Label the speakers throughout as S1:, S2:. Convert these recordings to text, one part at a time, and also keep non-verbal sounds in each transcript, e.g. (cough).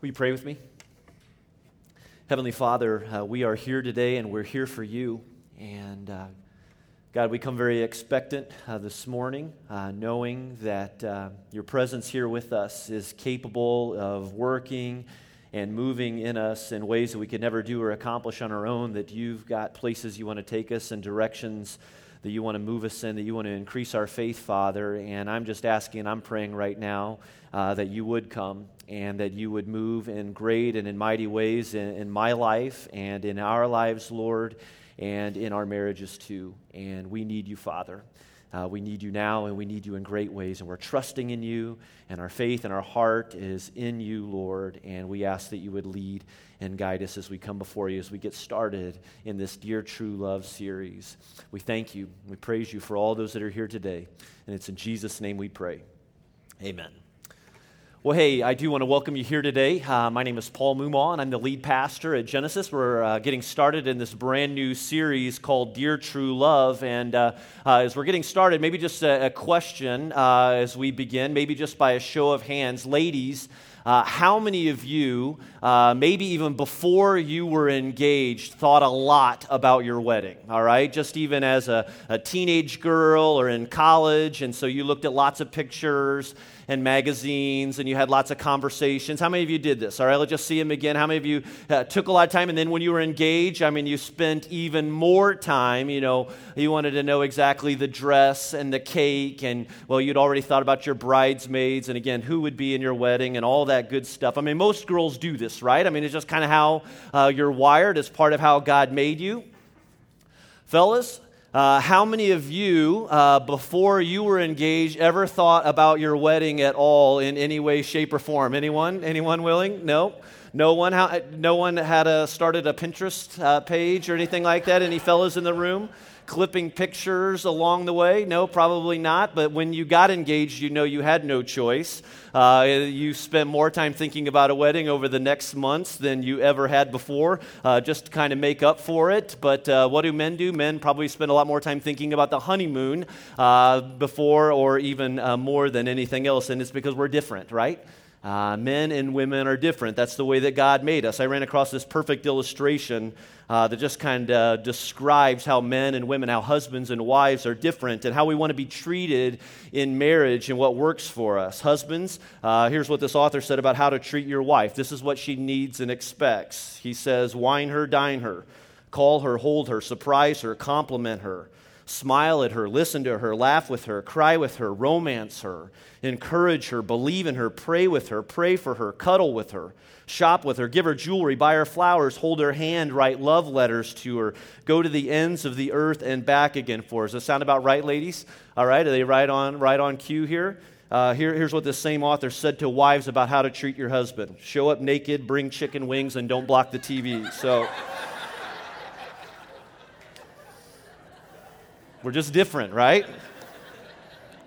S1: Will you pray with me? Heavenly Father, uh, we are here today and we're here for you. And uh, God, we come very expectant uh, this morning, uh, knowing that uh, your presence here with us is capable of working and moving in us in ways that we could never do or accomplish on our own, that you've got places you want to take us and directions that you want to move us in, that you want to increase our faith, Father. And I'm just asking, I'm praying right now uh, that you would come and that you would move in great and in mighty ways in, in my life and in our lives, Lord, and in our marriages too. And we need you, Father. Uh, we need you now and we need you in great ways. And we're trusting in you, and our faith and our heart is in you, Lord. And we ask that you would lead and guide us as we come before you, as we get started in this Dear True Love series. We thank you. We praise you for all those that are here today. And it's in Jesus' name we pray. Amen. Well, hey, I do want to welcome you here today. Uh, my name is Paul Mumaw, and I'm the lead pastor at Genesis. We're uh, getting started in this brand new series called Dear True Love. And uh, uh as we're getting started, maybe just a, a question uh, as we begin, maybe just by a show of hands. Ladies, uh, how many of you, uh, maybe even before you were engaged, thought a lot about your wedding? All right, just even as a, a teenage girl or in college, and so you looked at lots of pictures and magazines and you had lots of conversations. How many of you did this? All right, let's just see them again. How many of you uh, took a lot of time and then when you were engaged, I mean, you spent even more time? You know, you wanted to know exactly the dress and the cake, and well, you'd already thought about your bridesmaids and again, who would be in your wedding and all that good stuff. I mean, most girls do this, right? I mean, it's just kind of how uh, you're wired, it's part of how God made you. Fellas, uh, how many of you, uh, before you were engaged, ever thought about your wedding at all in any way, shape, or form? Anyone? Anyone willing? No. No one. How, no one had a, started a Pinterest uh, page or anything like that. Any fellas in the room? Clipping pictures along the way? No, probably not. But when you got engaged, you know you had no choice. Uh, you spent more time thinking about a wedding over the next months than you ever had before, uh, just to kind of make up for it. But uh, what do men do? Men probably spend a lot more time thinking about the honeymoon uh, before or even uh, more than anything else. And it's because we're different, right? Uh, men and women are different. That's the way that God made us. I ran across this perfect illustration uh, that just kind of describes how men and women, how husbands and wives are different, and how we want to be treated in marriage and what works for us. Husbands, uh, here's what this author said about how to treat your wife. This is what she needs and expects. He says, Wine her, dine her, call her, hold her, surprise her, compliment her smile at her, listen to her, laugh with her, cry with her, romance her, encourage her, believe in her, pray with her, pray for her, cuddle with her, shop with her, give her jewelry, buy her flowers, hold her hand, write love letters to her, go to the ends of the earth and back again for her. Does that sound about right, ladies? All right, are they right on, right on cue here? Uh, here, here's what the same author said to wives about how to treat your husband show up naked, bring chicken wings, and don't block the TV. So. We're just different, right?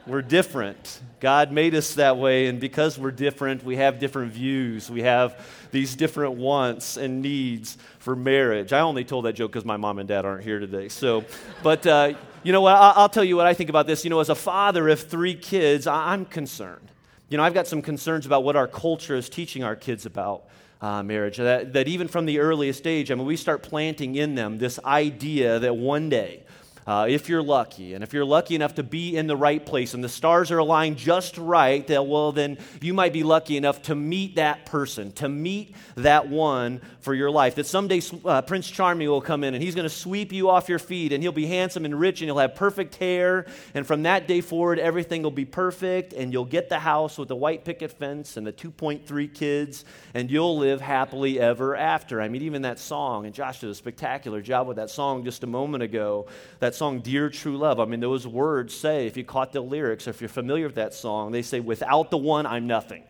S1: We're different. God made us that way, and because we're different, we have different views. We have these different wants and needs for marriage. I only told that joke because my mom and dad aren't here today. So, but uh, you know what? I'll tell you what I think about this. You know, as a father of three kids, I'm concerned. You know, I've got some concerns about what our culture is teaching our kids about. Uh, marriage. That, that even from the earliest age, I mean, we start planting in them this idea that one day uh, if you're lucky, and if you're lucky enough to be in the right place and the stars are aligned just right, that, well, then you might be lucky enough to meet that person, to meet that one for your life. That someday uh, Prince Charming will come in and he's going to sweep you off your feet and he'll be handsome and rich and he'll have perfect hair. And from that day forward, everything will be perfect and you'll get the house with the white picket fence and the 2.3 kids and you'll live happily ever after. I mean, even that song, and Josh did a spectacular job with that song just a moment ago. That that song, Dear True Love, I mean, those words say, if you caught the lyrics, if you're familiar with that song, they say, Without the one, I'm nothing,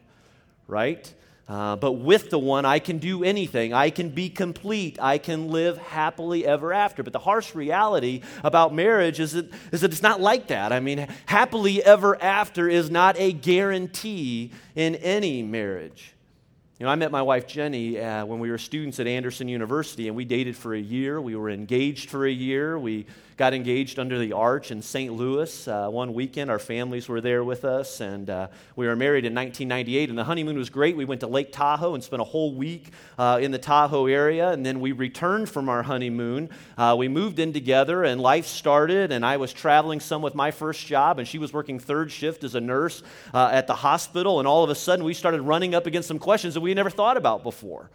S1: right? Uh, but with the one, I can do anything. I can be complete. I can live happily ever after. But the harsh reality about marriage is that, is that it's not like that. I mean, happily ever after is not a guarantee in any marriage. You know, I met my wife Jenny uh, when we were students at Anderson University, and we dated for a year. We were engaged for a year. We got engaged under the arch in St. Louis. Uh, one weekend, our families were there with us, and uh, we were married in 1998. And the honeymoon was great. We went to Lake Tahoe and spent a whole week uh, in the Tahoe area, and then we returned from our honeymoon. Uh, we moved in together, and life started. And I was traveling some with my first job, and she was working third shift as a nurse uh, at the hospital. And all of a sudden, we started running up against some questions that we never thought about before.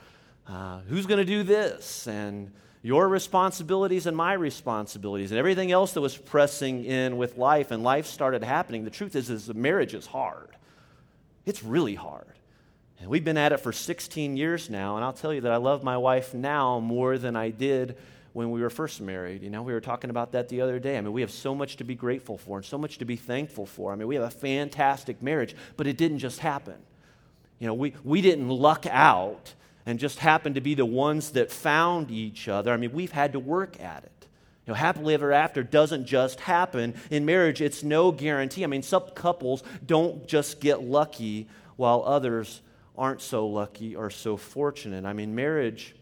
S1: Uh, who's going to do this? And your responsibilities and my responsibilities and everything else that was pressing in with life and life started happening the truth is, is marriage is hard. It's really hard. And we've been at it for 16 years now and i'll tell you that i love my wife now more than i did when we were first married. You know we were talking about that the other day. I mean we have so much to be grateful for and so much to be thankful for. I mean we have a fantastic marriage but it didn't just happen. You know we, we didn't luck out and just happened to be the ones that found each other. I mean, we've had to work at it. You know, happily ever after doesn't just happen. In marriage, it's no guarantee. I mean, some couples don't just get lucky while others aren't so lucky or so fortunate. I mean, marriage,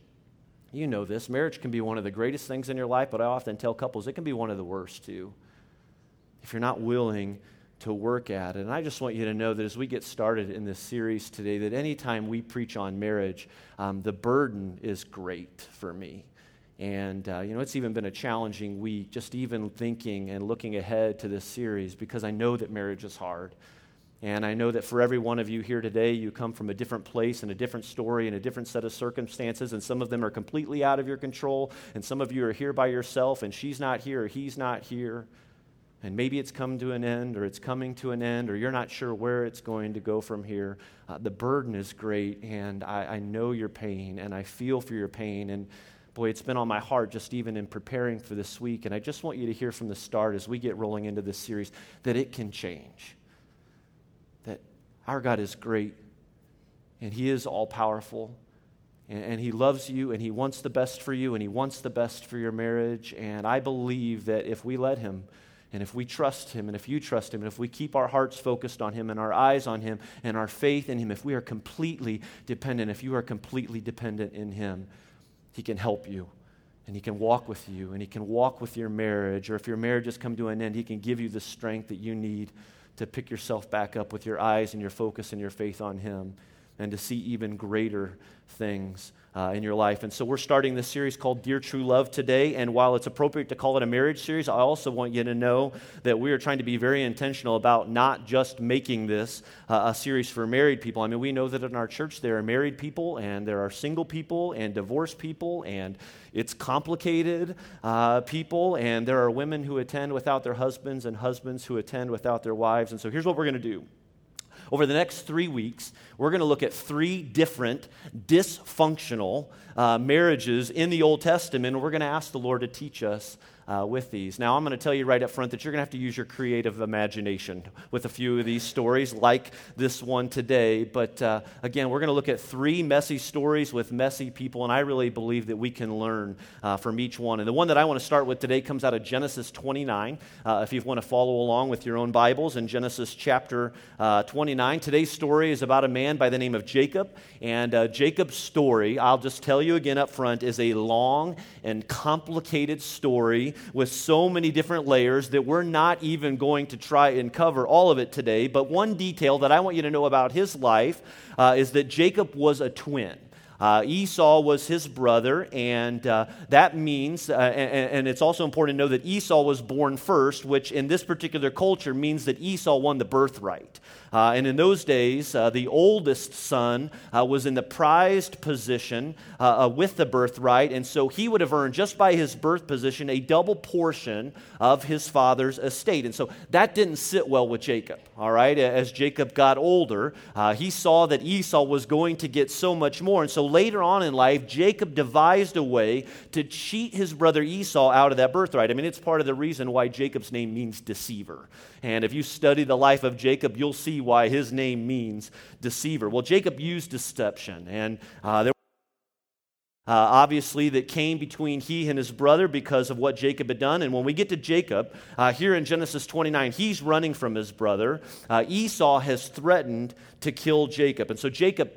S1: you know this, marriage can be one of the greatest things in your life, but I often tell couples it can be one of the worst too. If you're not willing to work at. And I just want you to know that as we get started in this series today, that anytime we preach on marriage, um, the burden is great for me. And, uh, you know, it's even been a challenging week, just even thinking and looking ahead to this series, because I know that marriage is hard. And I know that for every one of you here today, you come from a different place and a different story and a different set of circumstances, and some of them are completely out of your control, and some of you are here by yourself, and she's not here or he's not here and maybe it's come to an end or it's coming to an end or you're not sure where it's going to go from here. Uh, the burden is great, and I, I know your pain, and I feel for your pain. And boy, it's been on my heart just even in preparing for this week. And I just want you to hear from the start as we get rolling into this series that it can change. That our God is great, and He is all powerful. And, and He loves you, and He wants the best for you, and He wants the best for your marriage. And I believe that if we let Him, and if we trust Him, and if you trust Him, and if we keep our hearts focused on Him and our eyes on Him and our faith in Him, if we are completely dependent, if you are completely dependent in Him, He can help you. And He can walk with you, and He can walk with your marriage. Or if your marriage has come to an end, He can give you the strength that you need to pick yourself back up with your eyes and your focus and your faith on Him and to see even greater things uh, in your life. And so we're starting this series called Dear True Love today. And while it's appropriate to call it a marriage series, I also want you to know that we are trying to be very intentional about not just making this uh, a series for married people. I mean, we know that in our church there are married people and there are single people and divorced people and it's complicated uh, people and there are women who attend without their husbands and husbands who attend without their wives. And so here's what we're going to do. Over the next three weeks, we're going to look at three different dysfunctional uh, marriages in the Old Testament, and we're going to ask the Lord to teach us uh, with these. Now, I'm going to tell you right up front that you're going to have to use your creative imagination with a few of these stories, like this one today. But uh, again, we're going to look at three messy stories with messy people, and I really believe that we can learn uh, from each one. And the one that I want to start with today comes out of Genesis 29. Uh, if you want to follow along with your own Bibles in Genesis chapter uh, 29, today's story is about a man by the name of Jacob. And uh, Jacob's story, I'll just tell you again up front, is a long and complicated story with so many different layers that we're not even going to try and cover all of it today. But one detail that I want you to know about his life uh, is that Jacob was a twin. Uh, Esau was his brother, and uh, that means, uh, and, and, it's also important to know that Esau was born first, which in this particular culture means that Esau won the birthright. Uh, and in those days, uh, the oldest son uh, was in the prized position with the birthright, and so he would have earned, just by his birth position, a double portion of his father's estate. And so that didn't sit well with Jacob, all right? As Jacob got older, he saw that Esau was going to get so much more. And so later on in life, Jacob devised a way to cheat his brother Esau out of that birthright. I mean, it's part of the reason why Jacob's name means deceiver. And if you study the life of Jacob, you'll see why his name means deceiver. Well, Jacob used deception, and uh, there uh, obviously, that came between he and his brother because of what Jacob had done. And when we get to Jacob, uh, here in Genesis 29, he's running from his brother. Uh, Esau has threatened to kill Jacob. And so Jacob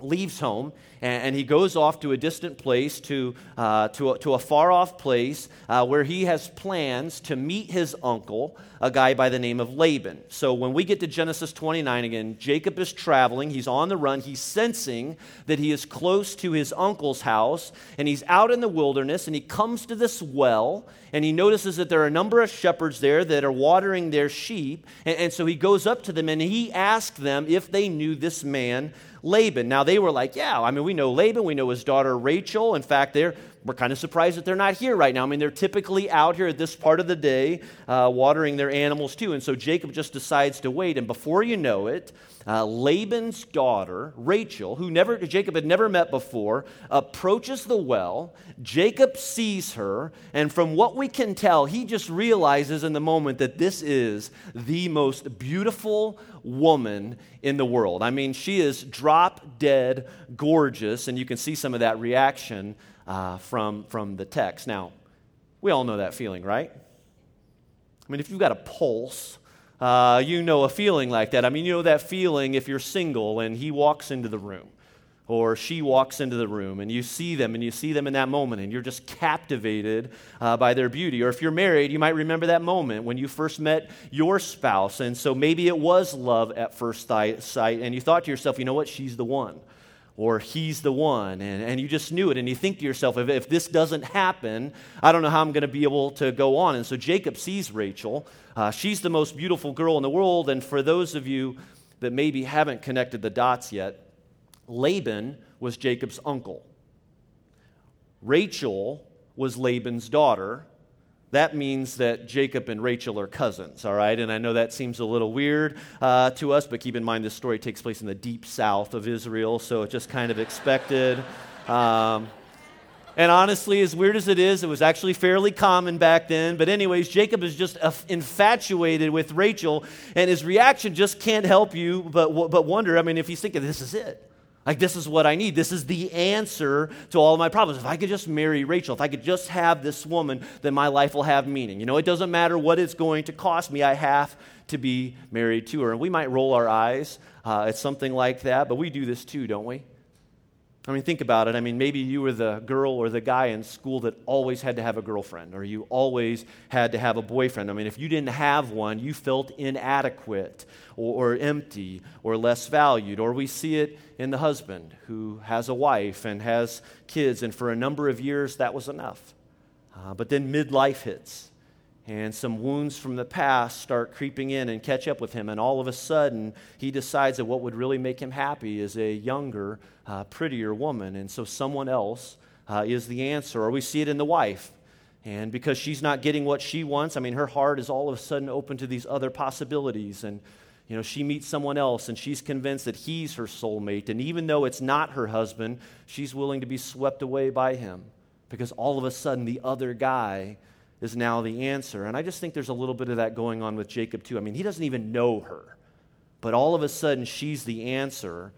S1: leaves home and, he goes off to a distant place, to, uh, to, a, to a far off place uh, where he has plans to meet his uncle, a guy by the name of Laban. So when we get to Genesis 29 again, Jacob is traveling, he's on the run, he's sensing that he is close to his uncle's house, and he's out in the wilderness, and he comes to this well, and he notices that there are a number of shepherds there that are watering their sheep, and, and so he goes up to them and he asks them if they knew this man Laban. Now, they were like, yeah, I mean, we know Laban, we know his daughter Rachel. In fact, they're, we're kind of surprised that they're not here right now. I mean, they're typically out here at this part of the day uh, watering their animals too. And so Jacob just decides to wait. And before you know it, uh, Laban's daughter, Rachel, who never, Jacob had never met before, approaches the well. Jacob sees her, and from what we can tell, he just realizes in the moment that this is the most beautiful woman in the world. I mean, she is drop dead gorgeous, and you can see some of that reaction uh, from, from the text. Now, we all know that feeling, right? I mean, if you've got a pulse, uh, you know a feeling like that. I mean, you know that feeling if you're single and he walks into the room or she walks into the room and you see them and you see them in that moment and you're just captivated uh, by their beauty. Or if you're married, you might remember that moment when you first met your spouse. And so maybe it was love at first sight and you thought to yourself, you know what, she's the one or he's the one, and, and you just knew it. And you think to yourself, if, if this doesn't happen, I don't know how I'm going to be able to go on. And so Jacob sees Rachel. Uh, she's the most beautiful girl in the world. And for those of you that maybe haven't connected the dots yet, Laban was Jacob's uncle. Rachel was Laban's daughter, that means that Jacob and Rachel are cousins, all right? And I know that seems a little weird uh, to us, but keep in mind this story takes place in the deep south of Israel, so it's just kind of expected. Um, and honestly, as weird as it is, it was actually fairly common back then. But, anyways, Jacob is just infatuated with Rachel, and his reaction just can't help you but, but wonder. I mean, if he's thinking, this is it. Like, this is what I need. This is the answer to all of my problems. If I could just marry Rachel, if I could just have this woman, then my life will have meaning. You know, it doesn't matter what it's going to cost me, I have to be married to her. And we might roll our eyes uh, at something like that, but we do this too, don't we? I mean, think about it. I mean, maybe you were the girl or the guy in school that always had to have a girlfriend, or you always had to have a boyfriend. I mean, if you didn't have one, you felt inadequate or, or empty or less valued. Or we see it in the husband who has a wife and has kids, and for a number of years that was enough. Uh, but then midlife hits, and some wounds from the past start creeping in and catch up with him. And all of a sudden, he decides that what would really make him happy is a younger, uh, prettier woman. And so, someone else uh, is the answer. Or we see it in the wife. And because she's not getting what she wants, I mean, her heart is all of a sudden open to these other possibilities. And, you know, she meets someone else and she's convinced that he's her soulmate. And even though it's not her husband, she's willing to be swept away by him because all of a sudden the other guy is now the answer. And I just think there's a little bit of that going on with Jacob, too. I mean, he doesn't even know her, but all of a sudden she's the answer.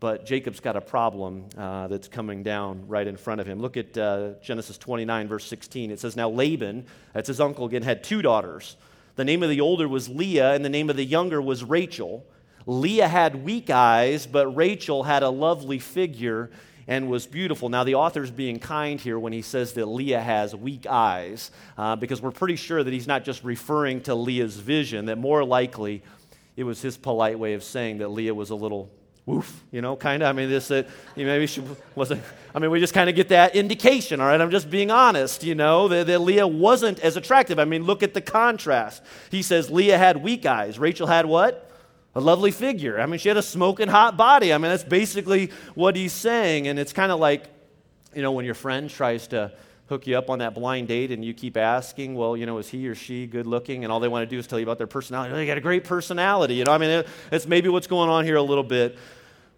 S1: But Jacob's got a problem uh, that's coming down right in front of him. Look at uh, Genesis 29, verse 16. It says, Now Laban, that's his uncle again, had two daughters. The name of the older was Leah, and the name of the younger was Rachel. Leah had weak eyes, but Rachel had a lovely figure and was beautiful. Now, the author's being kind here when he says that Leah has weak eyes, uh, because we're pretty sure that he's not just referring to Leah's vision, that more likely it was his polite way of saying that Leah was a little woof, you know, kind of. I mean, this, uh, maybe she wasn't, I mean, we just kind of get that indication, all right? I'm just being honest, you know, that, that Leah wasn't as attractive. I mean, look at the contrast. He says Leah had weak eyes. Rachel had what? A lovely figure. I mean, she had a smoking hot body. I mean, that's basically what he's saying. And it's kind of like, you know, when your friend tries to hook you up on that blind date and you keep asking, well, you know, is he or she good looking? And all they want to do is tell you about their personality. Oh, they got a great personality. You know, I mean, it's maybe what's going on here a little bit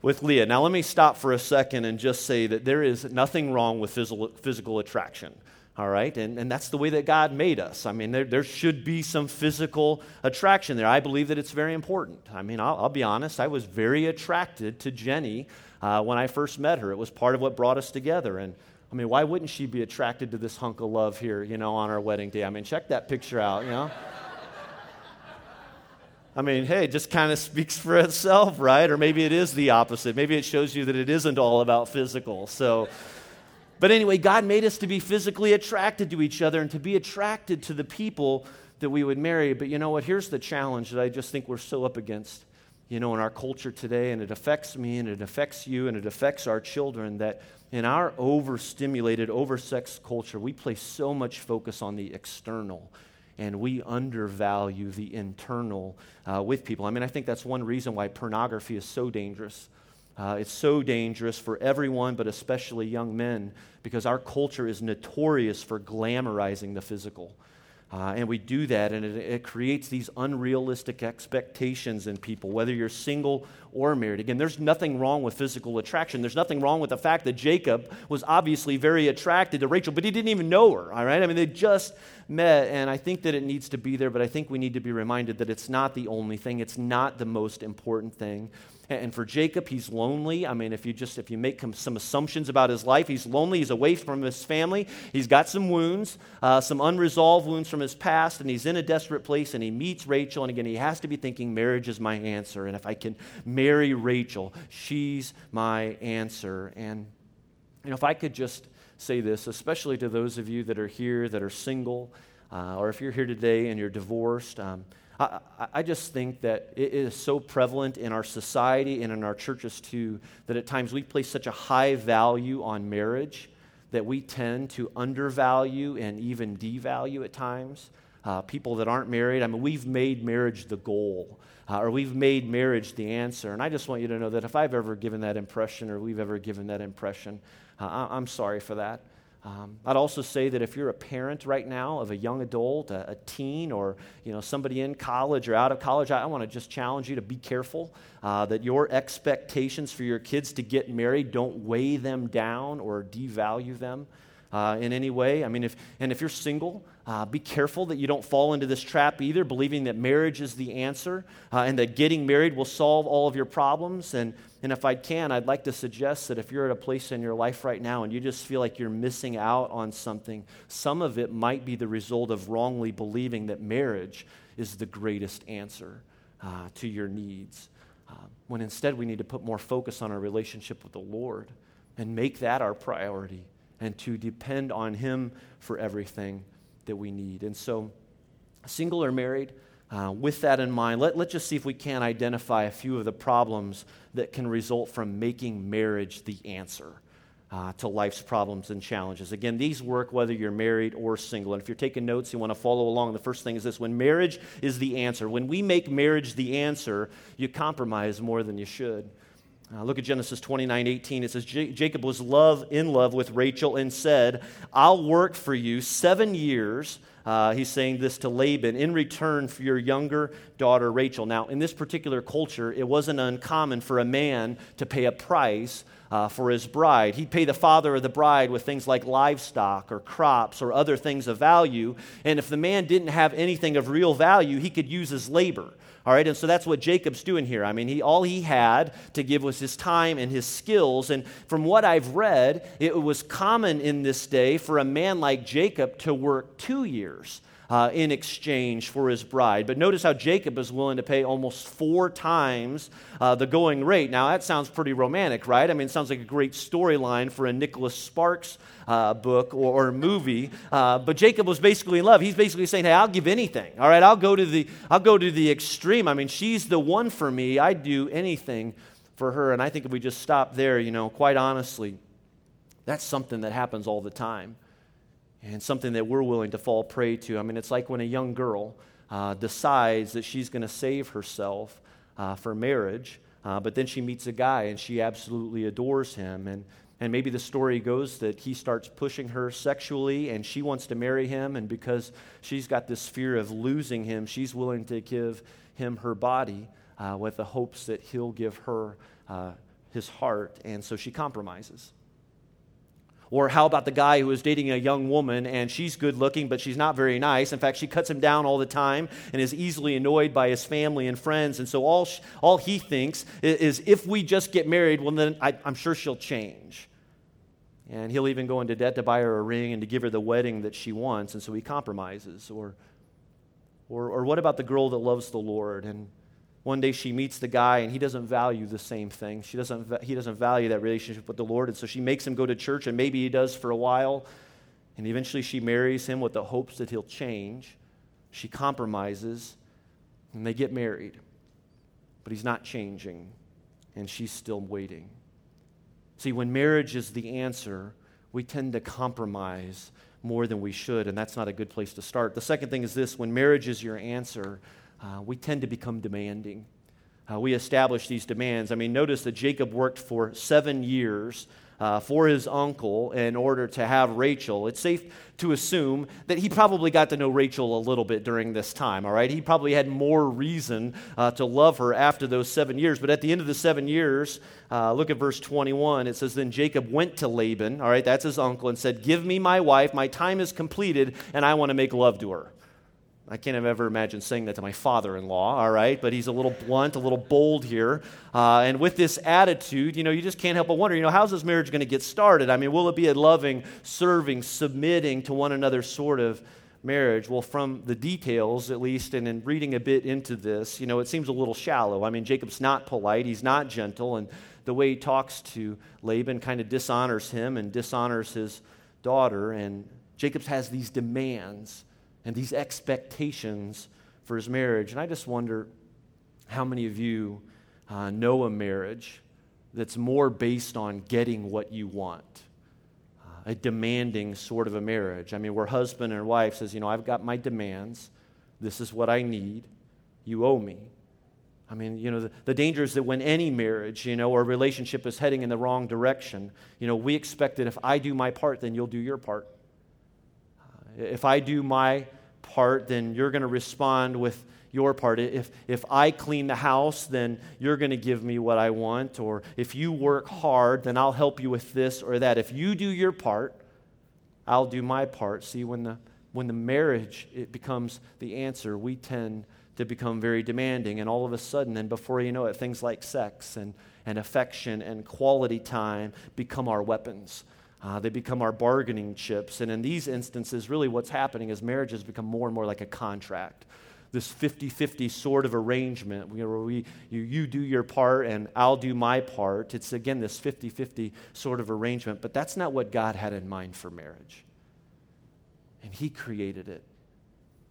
S1: with Leah. Now, let me stop for a second and just say that there is nothing wrong with physical, physical attraction all right? And, and that's the way that God made us. I mean, there, there should be some physical attraction there. I believe that it's very important. I mean, I'll, I'll be honest, I was very attracted to Jenny uh, when I first met her. It was part of what brought us together. And I mean, why wouldn't she be attracted to this hunk of love here, you know, on our wedding day? I mean, check that picture out, you know? I mean, hey, it just kind of speaks for itself, right? Or maybe it is the opposite. Maybe it shows you that it isn't all about physical. So, but anyway, God made us to be physically attracted to each other and to be attracted to the people that we would marry. But you know what? Here's the challenge that I just think we're so up against, you know, in our culture today, and it affects me and it affects you and it affects our children that in our overstimulated, oversexed culture, we place so much focus on the external and we undervalue the internal uh, with people. I mean, I think that's one reason why pornography is so dangerous. Uh, it's so dangerous for everyone, but especially young men, because our culture is notorious for glamorizing the physical. Uh, and we do that, and it, it, creates these unrealistic expectations in people, whether you're single or married. Again, there's nothing wrong with physical attraction. There's nothing wrong with the fact that Jacob was obviously very attracted to Rachel, but he didn't even know her, all right? I mean, they just met, and I think that it needs to be there, but I think we need to be reminded that it's not the only thing, it's not the most important thing. And for Jacob, he's lonely. I mean, if you just if you make some assumptions about his life, he's lonely. He's away from his family. He's got some wounds, uh, some unresolved wounds from his past, and he's in a desperate place. And he meets Rachel, and again, he has to be thinking, marriage is my answer. And if I can marry Rachel, she's my answer. And you know, if I could just say this, especially to those of you that are here that are single, uh, or if you're here today and you're divorced. Um, I, I, just think that it is so prevalent in our society and in our churches too that at times we place such a high value on marriage that we tend to undervalue and even devalue at times. Uh, people that aren't married, I mean, we've made marriage the goal, uh, or we've made marriage the answer. And I just want you to know that if I've ever given that impression, or we've ever given that impression, uh, I, I'm sorry for that. Um, I'd also say that if you're a parent right now of a young adult, a, a teen, or you know somebody in college or out of college, I, I want to just challenge you to be careful uh, that your expectations for your kids to get married don't weigh them down or devalue them uh, in any way. I mean, if and if you're single, uh, be careful that you don't fall into this trap either, believing that marriage is the answer uh, and that getting married will solve all of your problems. And, and if I can, I'd like to suggest that if you're at a place in your life right now and you just feel like you're missing out on something, some of it might be the result of wrongly believing that marriage is the greatest answer uh, to your needs. Uh, when instead we need to put more focus on our relationship with the Lord and make that our priority and to depend on Him for everything that we need. And so, single or married, uh, with that in mind, let, let's just see if we can identify a few of the problems that can result from making marriage the answer. Uh, to life's problems and challenges. Again, these work whether you're married or single. And if you're taking notes, you want to follow along. The first thing is this when marriage is the answer, when we make marriage the answer, you compromise more than you should. Uh, look at Genesis 29 18. It says, Jacob was love, in love with Rachel and said, I'll work for you seven years. Uh, he's saying this to Laban in return for your younger daughter Rachel. Now, in this particular culture, it wasn't uncommon for a man to pay a price uh, for his bride. He'd pay the father of the bride with things like livestock or crops or other things of value. And if the man didn't have anything of real value, he could use his labor. All right, and so that's what Jacob's doing here. I mean, he, all he had to give was his time and his skills. And from what I've read, it was common in this day for a man like Jacob to work two years uh, in exchange for his bride. But notice how Jacob is willing to pay almost four times uh, the going rate. Now, that sounds pretty romantic, right? I mean, it sounds like a great storyline for a Nicholas Sparks uh, book or, or movie. Uh, but Jacob was basically in love. He's basically saying, hey, I'll give anything. All right, I'll go to the, I'll go to the extreme. I mean, she's the one for me. I'd do anything for her. And I think if we just stop there, you know, quite honestly, that's something that happens all the time and something that we're willing to fall prey to. I mean, it's like when a young girl uh, decides that she's going to save herself uh, for marriage, uh, but then she meets a guy and she absolutely adores him. And, and maybe the story goes that he starts pushing her sexually and she wants to marry him. And because she's got this fear of losing him, she's willing to give him her body uh, with the hopes that he'll give her uh, his heart. And so she compromises. Or how about the guy who is dating a young woman and she's good looking, but she's not very nice? In fact, she cuts him down all the time and is easily annoyed by his family and friends. And so all, all he thinks is, is if we just get married, well, then I, I'm sure she'll change. And he'll even go into debt to buy her a ring and to give her the wedding that she wants. And so he compromises. Or, or, or what about the girl that loves the Lord and one day she meets the guy and he doesn't value the same thing. She doesn't, he doesn't value that relationship with the Lord. And so she makes him go to church, and maybe he does for a while. And eventually she marries him with the hopes that he'll change. She compromises, and they get married. But he's not changing, and she's still waiting. See, when marriage is the answer, we tend to compromise more than we should, and that's not a good place to start. The second thing is this when marriage is your answer, uh, we tend to become demanding. Uh, we establish these demands. I mean, notice that Jacob worked for seven years uh, for his uncle in order to have Rachel. It's safe to assume that he probably got to know Rachel a little bit during this time, all right? He probably had more reason uh, to love her after those seven years. But at the end of the seven years, uh, look at verse 21. It says, Then Jacob went to Laban, all right, that's his uncle, and said, Give me my wife. My time is completed, and I want to make love to her. I can't have ever imagined saying that to my father in law, all right? But he's a little blunt, a little bold here. Uh, and with this attitude, you know, you just can't help but wonder, you know, how's this marriage going to get started? I mean, will it be a loving, serving, submitting to one another sort of marriage? Well, from the details, at least, and in reading a bit into this, you know, it seems a little shallow. I mean, Jacob's not polite, he's not gentle, and the way he talks to Laban kind of dishonors him and dishonors his daughter. And Jacob has these demands and these expectations for his marriage. And I just wonder how many of you uh, know a marriage that's more based on getting what you want, uh, a demanding sort of a marriage. I mean, where husband and wife says, you know, I've got my demands, this is what I need, you owe me. I mean, you know, the, the danger is that when any marriage, you know, or relationship is heading in the wrong direction, you know, we expect that if I do my part, then you'll do your part. If I do my part, then you're going to respond with your part. If, if I clean the house, then you're going to give me what I want. Or if you work hard, then I'll help you with this or that. If you do your part, I'll do my part. See, when the, when the marriage it becomes the answer, we tend to become very demanding. And all of a sudden, and before you know it, things like sex and, and affection and quality time become our weapons. Uh, they become our bargaining chips. And in these instances, really what's happening is marriages become more and more like a contract. This 50 50 sort of arrangement where we, you, you do your part and I'll do my part. It's again this 50 50 sort of arrangement, but that's not what God had in mind for marriage. And He created it.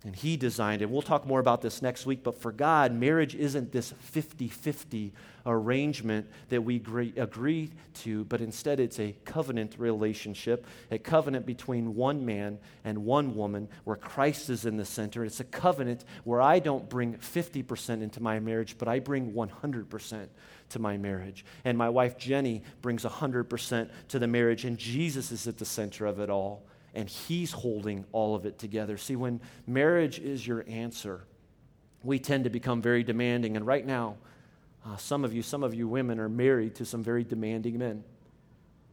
S1: And he designed it. We'll talk more about this next week, but for God, marriage isn't this 50 50 arrangement that we agree, to, but instead it's a covenant relationship, a covenant between one man and one woman where Christ is in the center. It's a covenant where I don't bring 50% into my marriage, but I bring 100% to my marriage. And my wife Jenny brings 100% to the marriage, and Jesus is at the center of it all and He's holding all of it together. See, when marriage is your answer, we tend to become very demanding. And right now, uh, some of you, some of you women, are married to some very demanding men.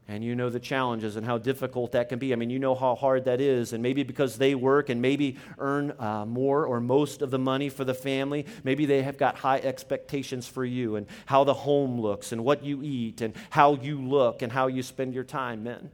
S1: And you know the challenges and how difficult that can be. I mean, you know how hard that is. And maybe because they work and maybe earn uh, more or most of the money for the family, maybe they have got high expectations for you and how the home looks and what you eat and how you look and how you spend your time, men.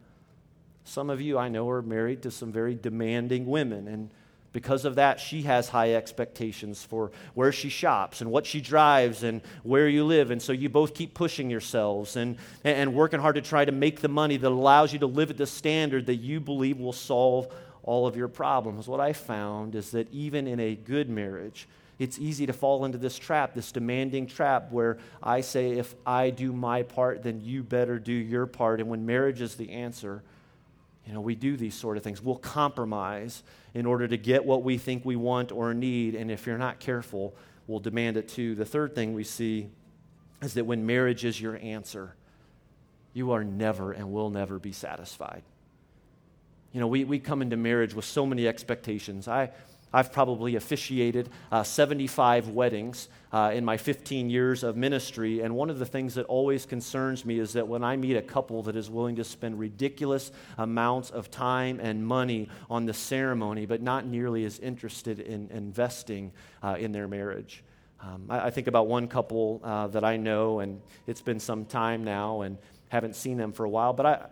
S1: Some of you I know are married to some very demanding women, and because of that, she has high expectations for where she shops and what she drives and where you live. And so you both keep pushing yourselves and, and working hard to try to make the money that allows you to live at the standard that you believe will solve all of your problems. What I found is that even in a good marriage, it's easy to fall into this trap, this demanding trap where I say, if I do my part, then you better do your part. And when marriage is the answer, you know, we do these sort of things. We'll compromise in order to get what we think we want or need, and if you're not careful, we'll demand it too. The third thing we see is that when marriage is your answer, you are never and will never be satisfied. You know, we, we come into marriage with so many expectations. I, I've probably officiated uh, 75 weddings uh, in my 15 years of ministry. And one of the things that always concerns me is that when I meet a couple that is willing to spend ridiculous amounts of time and money on the ceremony, but not nearly as interested in investing uh, in their marriage. Um, I, I, think about one couple uh, that I know, and it's been some time now, and haven't seen them for a while, but I,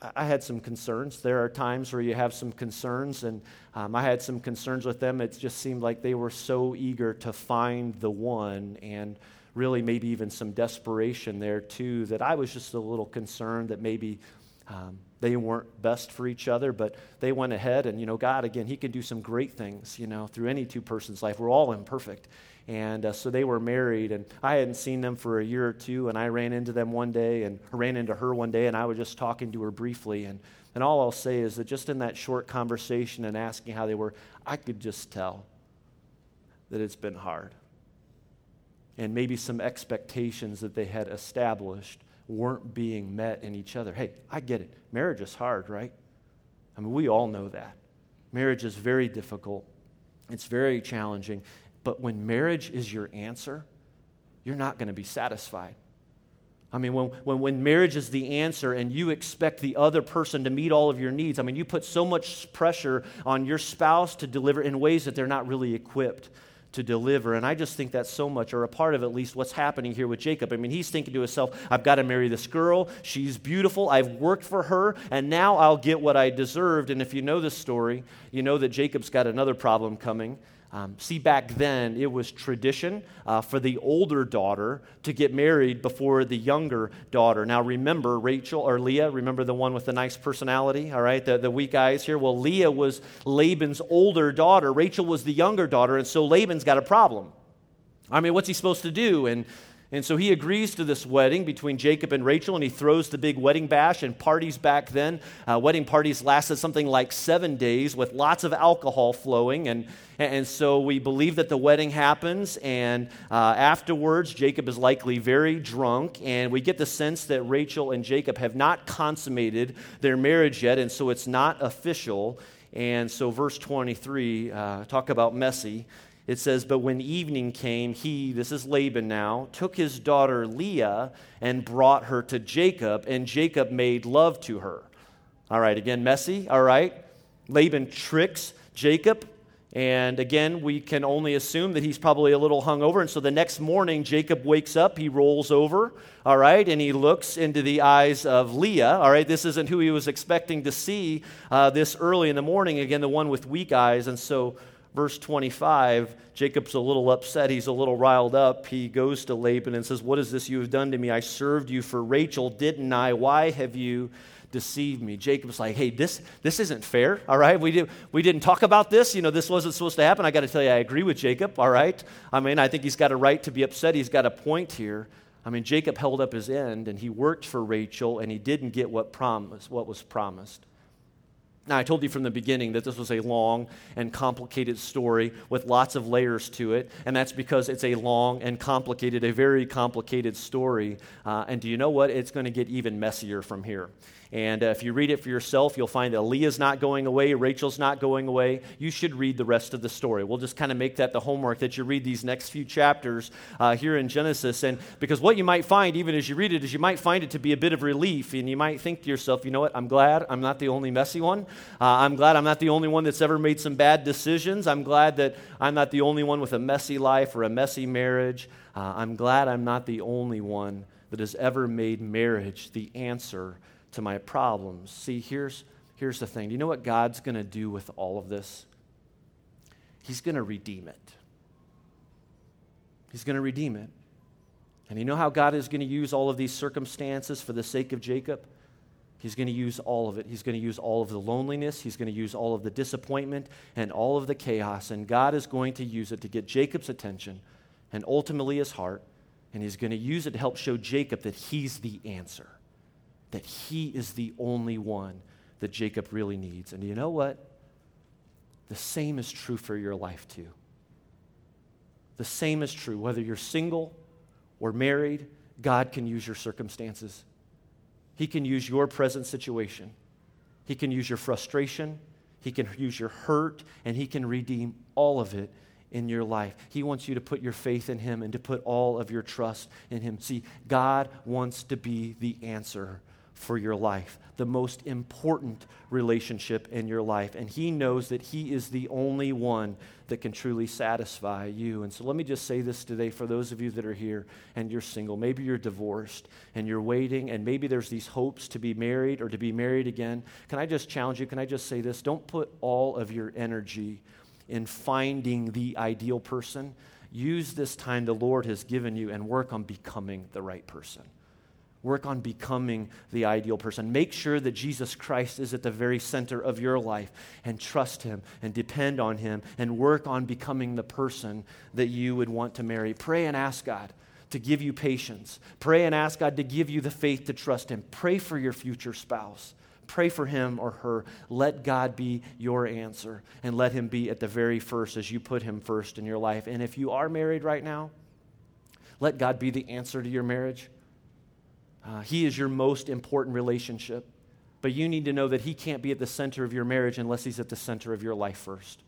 S1: I had some concerns. There are times where you have some concerns, and um, I had some concerns with them. It just seemed like they were so eager to find the one, and really maybe even some desperation there too, that I was just a little concerned that maybe um, they weren't best for each other, but they went ahead, and you know, God, again, He can do some great things, you know, through any two person's life. We're all imperfect. And uh, so they were married, and I hadn't seen them for a year or two, and I ran into them one day, and ran into her one day, and I was just talking to her briefly. And, and all I'll say is that just in that short conversation and asking how they were, I could just tell that it's been hard. And maybe some expectations that they had established weren't being met in each other. Hey, I get it. Marriage is hard, right? I mean, we all know that. Marriage is very difficult, it's very challenging. But when marriage is your answer, you're not going to be satisfied. I mean, when, when, when marriage is the answer and you expect the other person to meet all of your needs, I mean, you put so much pressure on your spouse to deliver in ways that they're not really equipped to deliver. And I just think that's so much, or a part of at least what's happening here with Jacob. I mean, he's thinking to himself, I've got to marry this girl. She's beautiful. I've worked for her, and now I'll get what I deserved. And if you know this story, you know that Jacob's got another problem coming. Um, see, back then, it was tradition uh, for the older daughter to get married before the younger daughter. Now, remember Rachel or Leah, remember the one with the nice personality, all right, the, the weak eyes here? Well, Leah was Laban's older daughter, Rachel was the younger daughter, and so Laban's got a problem. I mean, what's he supposed to do? And and so he agrees to this wedding between Jacob and Rachel, and he throws the big wedding bash and parties back then. Uh, wedding parties lasted something like seven days with lots of alcohol flowing. And, and so we believe that the wedding happens, and uh, afterwards, Jacob is likely very drunk. And we get the sense that Rachel and Jacob have not consummated their marriage yet, and so it's not official. And so, verse 23, uh, talk about messy it says, But when evening came, he, this is Laban now, took his daughter Leah and brought her to Jacob, and Jacob made love to her. All right, again, messy, all right. Laban tricks Jacob, and again, we can only assume that he's probably a little hungover. And so the next morning, Jacob wakes up, he rolls over, all right, and he looks into the eyes of Leah, all right. This isn't who he was expecting to see uh, this early in the morning, again, the one with weak eyes. And so verse 25, Jacob's a little upset. He's a little riled up. He goes to Laban and says, What is this you have done to me? I served you for Rachel, didn't I? Why have you deceived me? Jacob's like, Hey, this, this isn't fair, all right? We, did, we didn't talk about this. You know, this wasn't supposed to happen. I got to tell you, I agree with Jacob, all right? I mean, I think he's got a right to be upset. He's got a point here. I mean, Jacob held up his end and he worked for Rachel and he didn't get what, promised, what was promised. Now, I told you from the beginning that this was a long and complicated story with lots of layers to it, and that's because it's a long and complicated, a very complicated story. Uh, and do you know what? It's going to get even messier from here. And uh, if you read it for yourself, you'll find that Leah's not going away, Rachel's not going away. You should read the rest of the story. We'll just kind of make that the homework that you read these next few chapters uh, here in Genesis. And because what you might find, even as you read it, is you might find it to be a bit of relief. And you might think to yourself, you know what? I'm glad I'm not the only messy one. Uh, I'm glad I'm not the only one that's ever made some bad decisions. I'm glad that I'm not the only one with a messy life or a messy marriage. Uh, I'm glad I'm not the only one that has ever made marriage the answer to my problems. See, here's, here's the thing. Do you know what God's going to do with all of this? He's going to redeem it. He's going to redeem it. And you know how God is going to use all of these circumstances for the sake of Jacob? He's going to use all of it. He's going to use all of the loneliness. He's going to use all of the disappointment and all of the chaos. And God is going to use it to get Jacob's attention and ultimately his heart. And he's going to use it to help show Jacob that he's the answer that he is the only one that Jacob really needs. And you know what? The same is true for your life, too. The same is true. Whether you're single or married, God can use your circumstances. He can use your present situation. He can use your frustration. He can use your hurt, and He can redeem all of it in your life. He wants you to put your faith in Him and to put all of your trust in Him. See, God wants to be the answer for your life, the most important relationship in your life. And He knows that He is the only one that can truly satisfy you. And so let me just say this today for those of you that are here and you're single. Maybe you're divorced and you're waiting, and maybe there's these hopes to be married or to be married again. Can I just challenge you? Can I just say this? Don't put all of your energy in finding the ideal person. Use this time the Lord has given you and work on becoming the right person. Work on becoming the ideal person. Make sure that Jesus Christ is at the very center of your life and trust Him and depend on Him and work on becoming the person that you would want to marry. Pray and ask God to give you patience. Pray and ask God to give you the faith to trust Him. Pray for your future spouse. Pray for him or her. Let God be your answer and let Him be at the very first as you put Him first in your life. And if you are married right now, let God be the answer to your marriage. Uh, he is your most important relationship. But you need to know that He can't be at the center of your marriage unless He's at the center of your life first.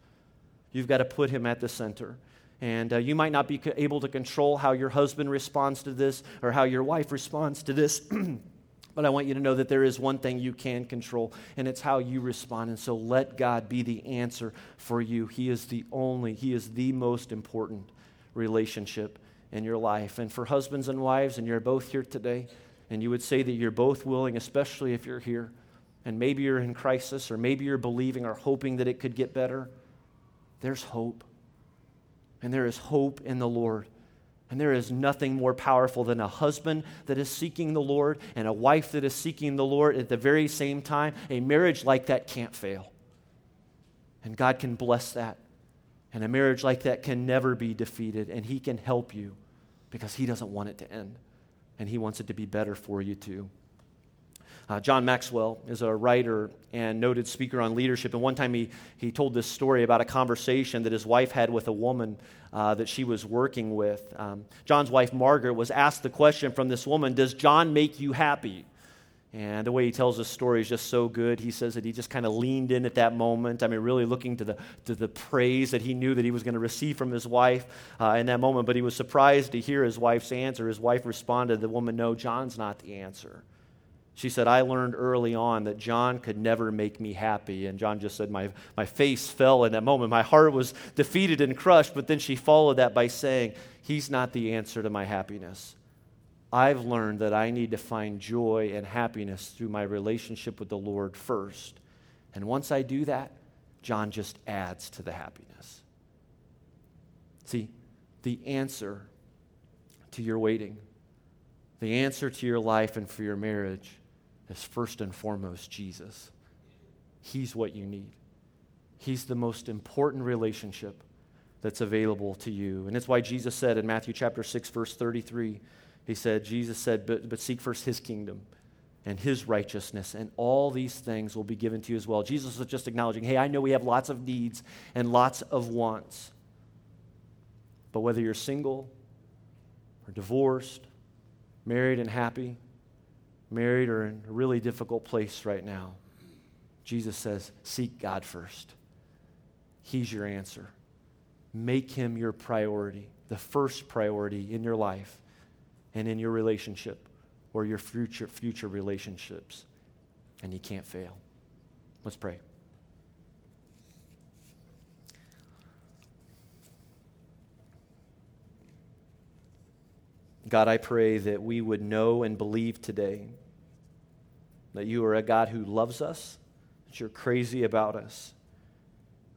S1: You've got to put Him at the center. And uh, you might not be able to control how your husband responds to this or how your wife responds to this. (clears throat) but I want you to know that there is one thing you can control, and it's how you respond. And so let God be the answer for you. He is the only, He is the most important relationship in your life. And for husbands and wives, and you're both here today, and you would say that you're both willing, especially if you're here, and maybe you're in crisis, or maybe you're believing or hoping that it could get better, there's hope. And there is hope in the Lord. And there is nothing more powerful than a husband that is seeking the Lord and a wife that is seeking the Lord at the very same time. A marriage like that can't fail. And God can bless that. And a marriage like that can never be defeated. And He can help you because He doesn't want it to end and He wants it to be better for you too. Uh, John Maxwell is a writer and noted speaker on leadership. And one time he, he told this story about a conversation that his wife had with a woman uh, that she was working with. Um, John's wife, Margaret, was asked the question from this woman Does John make you happy? And the way he tells this story is just so good. He says that he just kind of leaned in at that moment. I mean, really looking to the, to the praise that he knew that he was going to receive from his wife uh, in that moment. But he was surprised to hear his wife's answer. His wife responded, The woman, no, John's not the answer. She said, I learned early on that John could never make me happy. And John just said, my, my face fell in that moment. My heart was defeated and crushed. But then she followed that by saying, He's not the answer to my happiness. I've learned that I need to find joy and happiness through my relationship with the Lord first. And once I do that, John just adds to the happiness. See, the answer to your waiting, the answer to your life and for your marriage is first and foremost Jesus. He's what you need. He's the most important relationship that's available to you. And it's why Jesus said in Matthew chapter 6 verse 33, he said, Jesus said, but, but seek first his kingdom and his righteousness, and all these things will be given to you as well. Jesus was just acknowledging, hey, I know we have lots of needs and lots of wants. But whether you're single or divorced, married and happy, married or in a really difficult place right now, Jesus says, seek God first. He's your answer. Make him your priority, the first priority in your life and in your relationship or your future, future relationships. And you can't fail. Let's pray. God, I pray that we would know and believe today that you are a God who loves us, that you're crazy about us,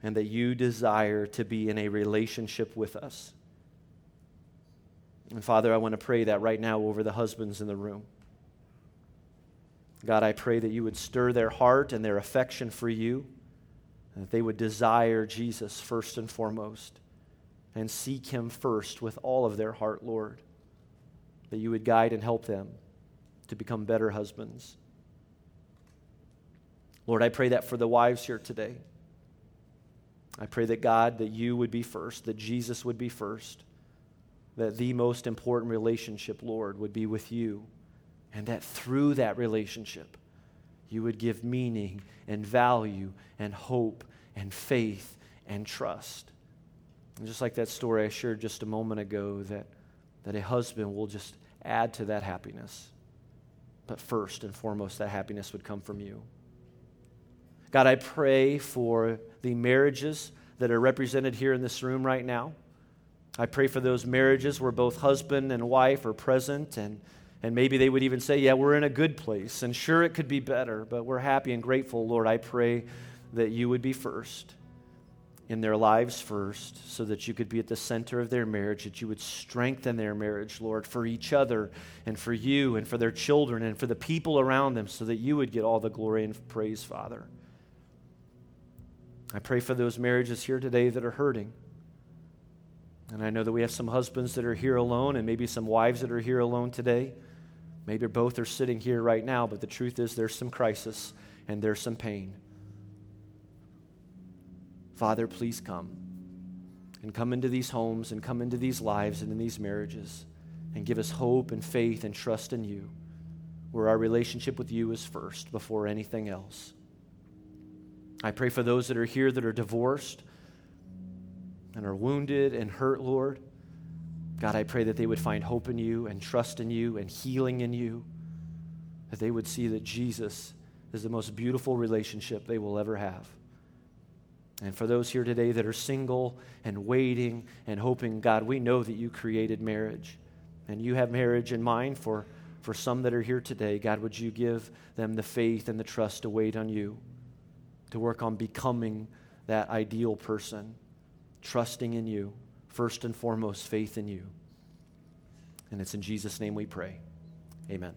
S1: and that you desire to be in a relationship with us. And Father, I want to pray that right now over the husbands in the room. God, I pray that you would stir their heart and their affection for you, and that they would desire Jesus first and foremost, and seek him first with all of their heart, Lord. That you would guide and help them to become better husbands. Lord, I pray that for the wives here today. I pray that God, that you would be first, that Jesus would be first that the most important relationship, Lord, would be with you, and that through that relationship, you would give meaning and value and hope and faith and trust. And just like that story I shared just a moment ago, that, that a husband will just add to that happiness. but first and foremost, that happiness would come from you. God, I pray for the marriages that are represented here in this room right now. I pray for those marriages where both husband and wife are present and, and maybe they would even say, Yeah, we're in a good place. And sure, it could be better, but we're happy and grateful, Lord. I pray that you would be first in their lives first so that you could be at the center of their marriage, that you would strengthen their marriage, Lord, for each other and for you and for their children and for the people around them so that you would get all the glory and praise, Father. I pray for those marriages here today that are hurting. And I know that we have some husbands that are here alone and maybe some wives that are here alone today. Maybe both are sitting here right now, but the truth is there's some crisis and there's some pain. Father, please come and come into these homes and come into these lives and in these marriages and give us hope and faith and trust in you, where our relationship with you is first before anything else. I pray for those that are here that are divorced and are wounded and hurt, Lord. God, I pray that they would find hope in you and trust in you and healing in you, that they would see that Jesus is the most beautiful relationship they will ever have. And for those here today that are single and waiting and hoping, God, we know that you created marriage and you have marriage in mind for, for some that are here today. God, would you give them the faith and the trust to wait on you, to work on becoming that ideal person, trusting in you, first and foremost, faith in you. And it's in Jesus' name we pray. Amen.